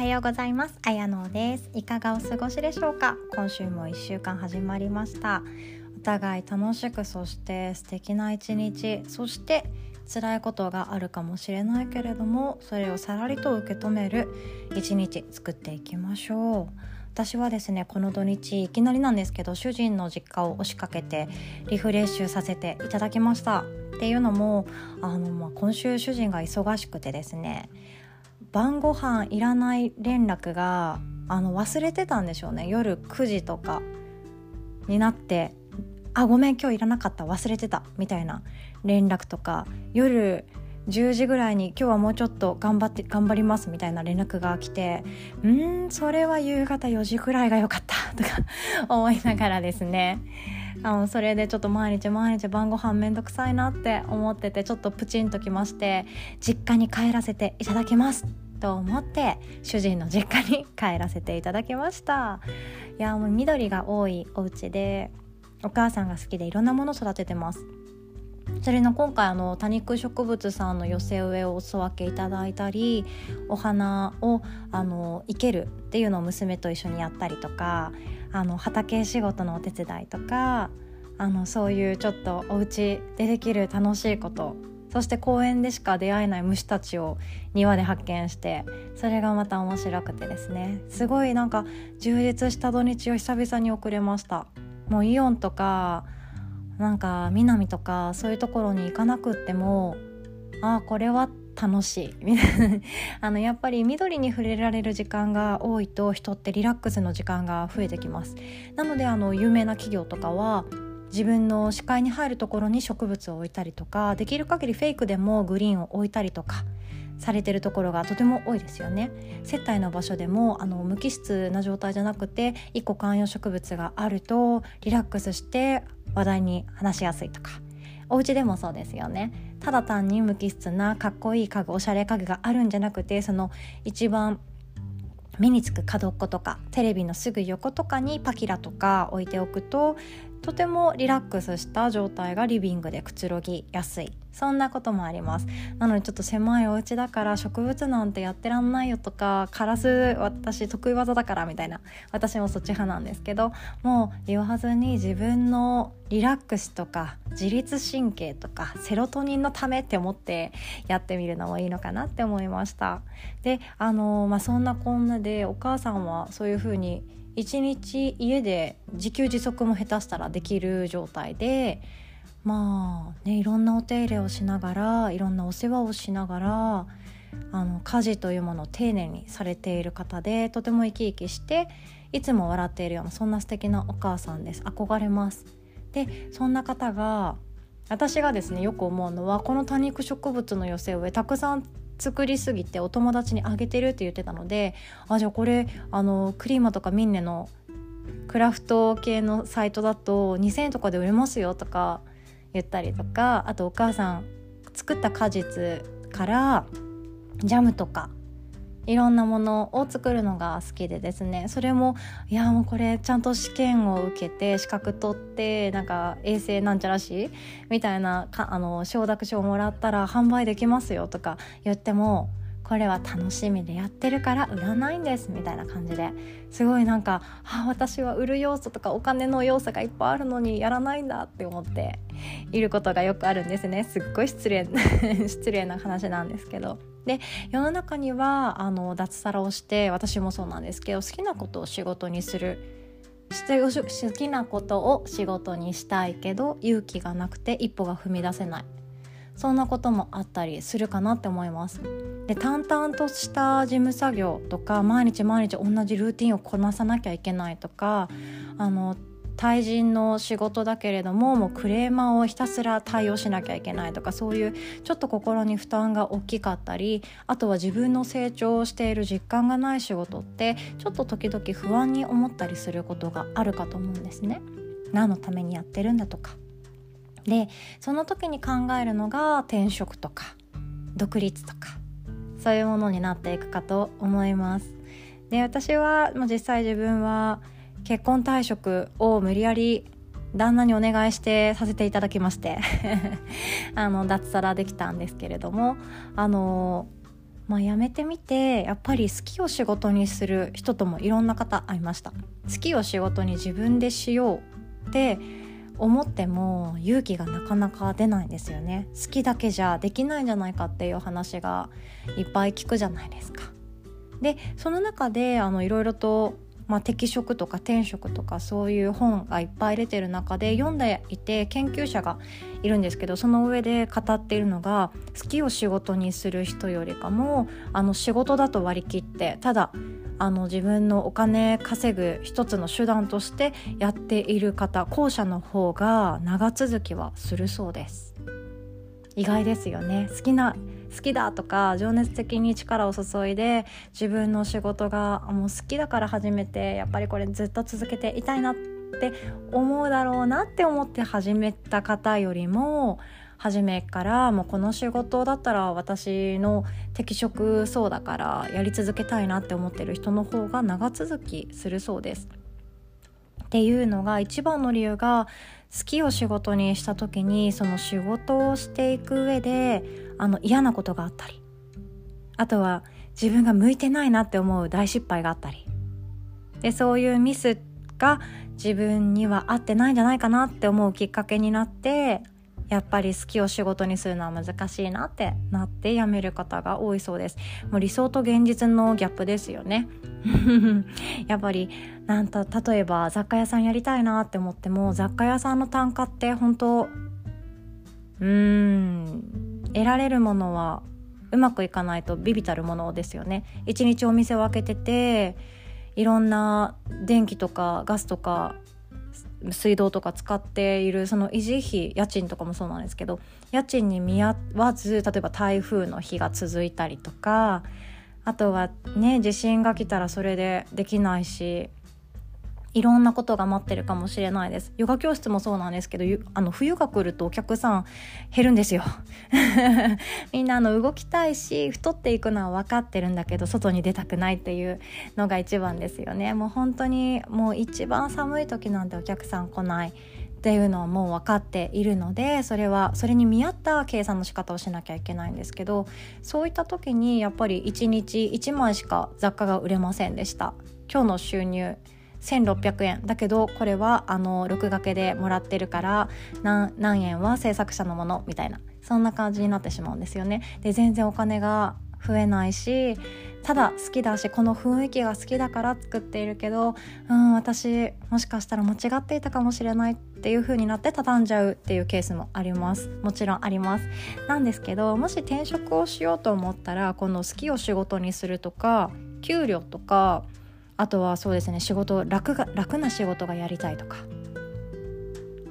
はようございます。あやのです。いかがお過ごしでしょうか？今週も1週間始まりました。お互い楽しくそして素敵な一日そして辛いことがあるかもしれないけれどもそれをさらりと受け止める一日作っていきましょう。私はですねこの土日いきなりなんですけど主人の実家を押しかけてリフレッシュさせていただきました。っていうのもあの、まあ、今週主人が忙しくてですね晩ご飯いらない連絡があの忘れてたんでしょうね。夜9時とかになって「あごめん今日いらなかった。忘れてた」みたいな連絡とか夜10時ぐらいに今日はもうちょっと頑張って頑張りますみたいな連絡が来てうんそれは夕方4時ぐらいが良かったとか 思いながらですね。あのそれでちょっと毎日毎日晩ご飯めんどくさいなって思っててちょっとプチンときまして実家に帰らせていただきますと思って主人の実家に帰らせていただきました。いやもう緑が多いお家でお母さんが好きでいろんなもの育ててます。それの今回あの多肉植物さんの寄せ植えをお裾分けいただいたりお花をあの生けるっていうのを娘と一緒にやったりとかあの畑仕事のお手伝いとかあのそういうちょっとお家でできる楽しいことそして公園でしか出会えない虫たちを庭で発見してそれがまた面白くてですね。すごいなんか充実した土日を久々に送れました。もうイオンとかなんか南とかそういうところに行かなくってもああこれは楽しい。あのやっぱり緑に触れられる時間が多いと人ってリラックスの時間が増えてきます。なのであの有名な企業とかは自分の視界に入るところに植物を置いたりとかできる限りフェイクでもグリーンを置いたりとかされてるところがとても多いですよね。接待の場所でもあの無機質な状態じゃなくて一個観葉植物があるとリラックスして話題に話しやすいとか。お家でもそうですよね。ただ単に無機質なかっこいい家具おしゃれ家具があるんじゃなくてその一番目につく角っことかテレビのすぐ横とかにパキラとか置いておくととてもリラックスした状態がリビングでくつろぎやすい。そんなこともあります。なのでちょっと狭いお家だから植物なんてやってらんないよとかカラス私得意技だからみたいな。私もそっち派なんですけどもう言わずに自分のリラックスとか自律神経とかセロトニンのためって思ってやってみるのもいいのかなって思いました。であのまあそんなこんなでお母さんはそういう風に一日家で自給自足も下手したらできる状態でまあねいろんなお手入れをしながらいろんなお世話をしながらあの家事というものを丁寧にされている方でとても生き生きしていつも笑っているようなそんな素敵なお母さんです。憧れます。でそんな方が私がですねよく思うのはこの多肉植物の寄せ植えたくさん作りすぎてお友達にあげてるって言ってたのであじゃあこれあのクリーマとかミンネのクラフト系のサイトだと2,000円とかで売れますよとか言ったりとかあとお母さん作った果実からジャムとかいろんなものを作るのが好きでですね。それもいやもうこれちゃんと試験を受けて資格取ってなんか衛生なんちゃらしいみたいなあの承諾書をもらったら販売できますよとか言ってもこれは楽しみでやってるから売らないんですみたいな感じですごいなんか、あ、私は売る要素とかお金の要素がいっぱいあるのにやらないんだって思っていることがよくあるんですね。すっごい失礼 失礼な話なんですけど。で世の中にはあの脱サラをして私もそうなんですけど好きなことを仕事にする。好きなことを仕事にしたいけど勇気がなくて一歩が踏み出せない。そんなこともあったりするかなって思いますで淡々とした事務作業とか毎日毎日同じルーティンをこなさなきゃいけないとかあの対人の仕事だけれどももうクレーマーをひたすら対応しなきゃいけないとかそういうちょっと心に負担が大きかったりあとは自分の成長をしている実感がない仕事ってちょっと時々不安に思ったりすることがあるかと思うんですね。何のためにやってるんだとかでその時に考えるのが転職とか独立とかそういうものになっていくかと思います。で私は、まあ、実際自分は結婚退職を無理やり旦那にお願いしてさせていただきまして あの脱サラできたんですけれどもあのまあ、辞めてみてやっぱり好きを仕事にする人ともいろんな方会いました好きを仕事に自分でしようって思っても勇気がなかなか出ないんですよね。好きだけじゃできないんじゃないかっていう話がいっぱい聞くじゃないですか。でその中であのいろいろとまあ、適職とか転職とかそういう本がいっぱい出てる中で読んでいて研究者がいるんですけどその上で語っているのが好きを仕事にする人よりかもあの仕事だと割り切ってただあの自分のお金稼ぐ一つの手段としてやっている方後者の方が長続きはするそうです。意外ですよね。好きな好きだとか情熱的に力を注いで自分の仕事がもう好きだから始めてやっぱりこれずっと続けていたいなって思うだろうなって思って始めた方よりも初めからもうこの仕事だったら私の適職そうだからやり続けたいなって思ってる人の方が長続きするそうです。っていうのが一番の理由が好きを仕事にした時にその仕事をしていく上であの嫌なことがあったりあとは自分が向いてないなって思う大失敗があったりでそういうミスが自分には合ってないんじゃないかなって思うきっかけになってやっぱり好きを仕事にするのは難しいなってなって辞める方が多いそうです。もう理想と現実のギャップですよね。やっぱりなんと例えば雑貨屋さんやりたいなって思っても雑貨屋さんの単価って本当うーん得られるものはうまくいかないとビビたるものですよね。一日お店を開けてていろんな電気とかガスとか水道とか使っているその維持費家賃とかもそうなんですけど家賃に見合わず例えば台風の日が続いたりとかあとはね地震が来たらそれでできないしいろんなことが待ってるかもしれないです。ヨガ教室もそうなんですけどあの冬が来るとお客さん減るんですよ。みんなあの動きたいし太っていくのは分かってるんだけど外に出たくないっていうのが一番ですよね。もう本当にもう一番寒い時なんてお客さん来ないっていうのはもう分かっているのでそれはそれに見合った計算の仕方をしなきゃいけないんですけどそういった時にやっぱり1日1枚しか雑貨が売れませんでした。今日の収入1600円。だけどこれはあの録画けでもらってるから何円は制作者のものみたいな。そんな感じになってしまうんですよね。で全然お金が増えないしただ好きだしこの雰囲気が好きだから作っているけどうん私もしかしたら間違っていたかもしれないっていう風になって畳んじゃうっていうケースもあります。もちろんあります。なんですけどもし転職をしようと思ったらこの好きを仕事にするとか給料とかあとはそうですね仕事楽が楽な仕事がやりたいとか。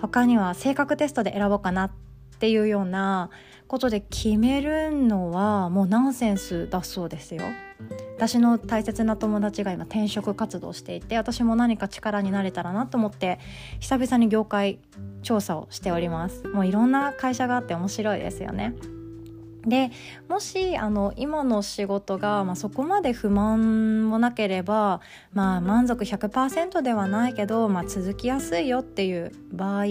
他には性格テストで選ぼうかなっていうようなことで決めるのはもうナンセンスだそうですよ。私の大切な友達が今転職活動していて私も何か力になれたらなと思って久々に業界調査をしております。もういろんな会社があって面白いですよね。でもしあの今の仕事が、まあ、そこまで不満もなければ、まあ、満足100%ではないけど、まあ、続きやすいよっていう場合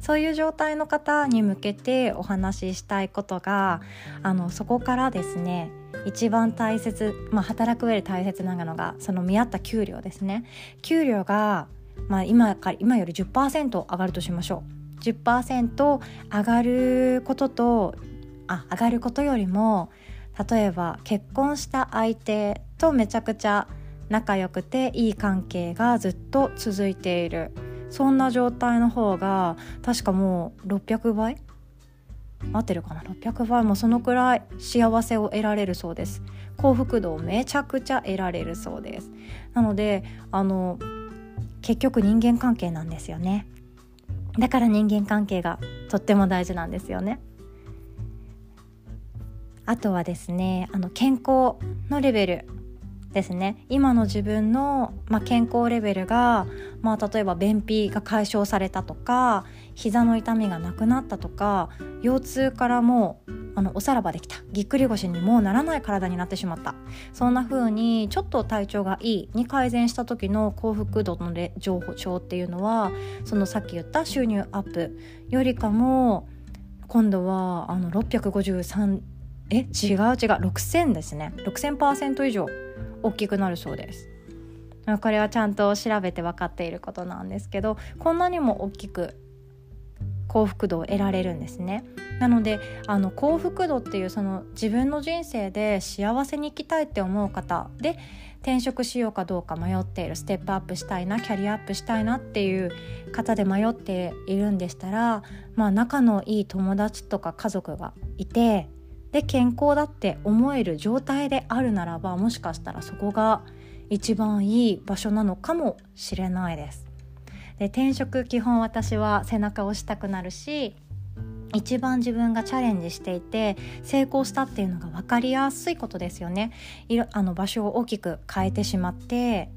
そういう状態の方に向けてお話ししたいことがあのそこからですね一番大切、まあ、働く上で大切なのがその見合った給料ですね。給料が、まあ今、から今より10%上がるとしましょう。10%上がることとあ上がることよりも例えば結婚した相手とめちゃくちゃ仲良くていい関係がずっと続いている。そんな状態の方が確かもう600倍？合ってるかな？600倍もそのくらい幸せを得られるそうです。幸福度をめちゃくちゃ得られるそうです。なのであの結局人間関係なんですよね。だから人間関係がとっても大事なんですよね。あとはですねあの健康のレベルですね。今の自分の、まあ、健康レベルが、まあ、例えば便秘が解消されたとか膝の痛みがなくなったとか腰痛からもうあのおさらばできた。ぎっくり腰にもうならない体になってしまった。そんな風にちょっと体調がいいに改善した時の幸福度の情報っていうのはそのさっき言った収入アップよりかも今度はあの653え違う違う。6000ですね。6000%以上大きくなるそうです。これはちゃんと調べて分かっていることなんですけどこんなにも大きく幸福度を得られるんですね。なのであの幸福度っていうその自分の人生で幸せに生きたいって思う方で転職しようかどうか迷っているステップアップしたいなキャリアアップしたいなっていう方で迷っているんでしたら、まあ、仲のいい友達とか家族がいてで健康だって思える状態であるならばもしかしたらそこが一番いい場所なのかもしれないです。で転職基本私は背中を押したくなるし一番自分がチャレンジしていて成功したっていうのが分かりやすいことですよね。いあの場所を大きく変えてしまって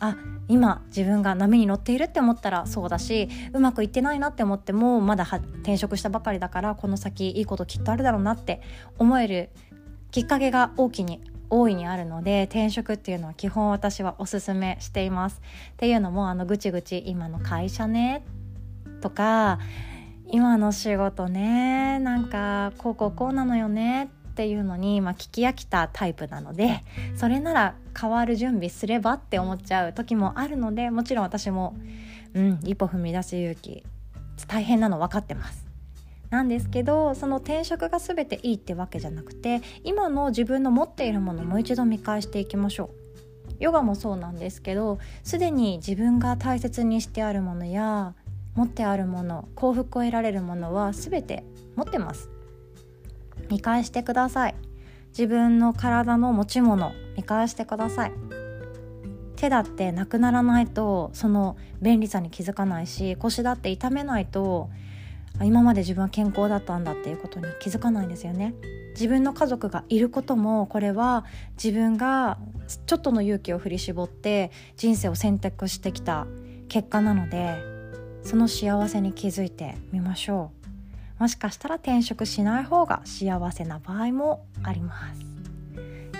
あ今自分が波に乗っているって思ったらそうだしうまくいってないなって思ってもまだ転職したばかりだからこの先いいこときっとあるだろうなって思えるきっかけが大きに大いにあるので転職っていうのは基本私はおすすめしています。っていうのもあのぐちぐち今の会社ねとか今の仕事ねなんかこうこうこうなのよねってっていうのに、まあ、聞き飽きたタイプなのでそれなら変わる準備すればって思っちゃう時もあるのでもちろん私も、うん、一歩踏み出す勇気大変なの分かってます。なんですけどその転職が全ていいってわけじゃなくて今の自分の持っているものをもう一度見返していきましょう。ヨガもそうなんですけどすでに自分が大切にしてあるものや持ってあるもの幸福を得られるものは全て持ってます見返してください。自分の体の持ち物見返してください。手だってなくならないとその便利さに気づかないし腰だって痛めないと今まで自分は健康だったんだっていうことに気づかないんですよね。自分の家族がいることもこれは自分がちょっとの勇気を振り絞って人生を選択してきた結果なのでその幸せに気づいてみましょう。もしかしたら転職しない方が幸せな場合もあります。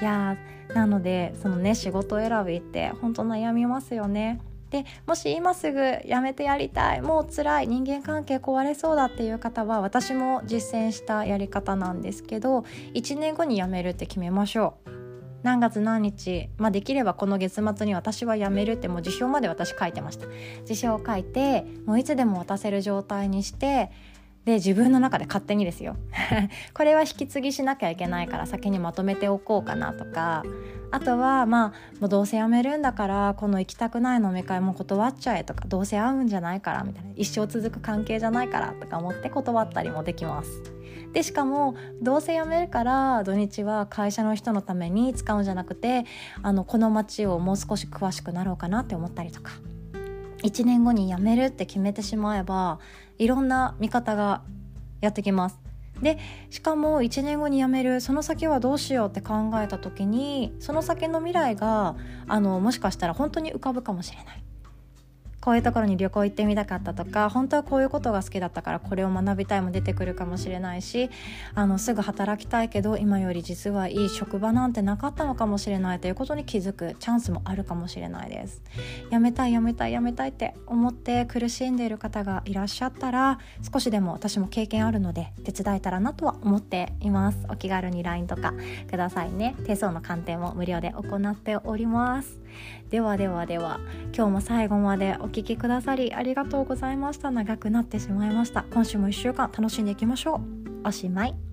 いやなのでそのね仕事選びって本当悩みますよね。でもし今すぐ辞めてやりたいもう辛い人間関係壊れそうだっていう方は私も実践したやり方なんですけど1年後に辞めるって決めましょう。何月何日、まあ、できればこの月末に私は辞めるってもう辞表まで私書いてました。辞表を書いてもういつでも渡せる状態にしてで自分の中で勝手にですよ。これは引き継ぎしなきゃいけないから先にまとめておこうかなとか。あとはまあもうどうせ辞めるんだからこの行きたくない飲み会も断っちゃえとかどうせ会うんじゃないからみたいな。一生続く関係じゃないからとか思って断ったりもできます。でしかもどうせ辞めるから土日は会社の人のために使うんじゃなくてあのこの街をもう少し詳しくなろうかなって思ったりとか。1年後に辞めるって決めてしまえばいろんな見方がやってきます。でしかも1年後に辞めるその先はどうしようって考えた時にその先の未来があのもしかしたら本当に浮かぶかもしれないこういうところに旅行行ってみたかったとか本当はこういうことが好きだったからこれを学びたいも出てくるかもしれないしあのすぐ働きたいけど今より実はいい職場なんてなかったのかもしれないということに気づくチャンスもあるかもしれないです。やめたいやめたいやめたいって思って苦しんでいる方がいらっしゃったら少しでも私も経験あるので手伝えたらなとは思っています。お気軽に LINE とかくださいね。手相の鑑定も無料で行っております。ではではでは今日も最後までお聴きくださりありがとうございました。長くなってしまいました。今週も1週間楽しんでいきましょう。おしまい。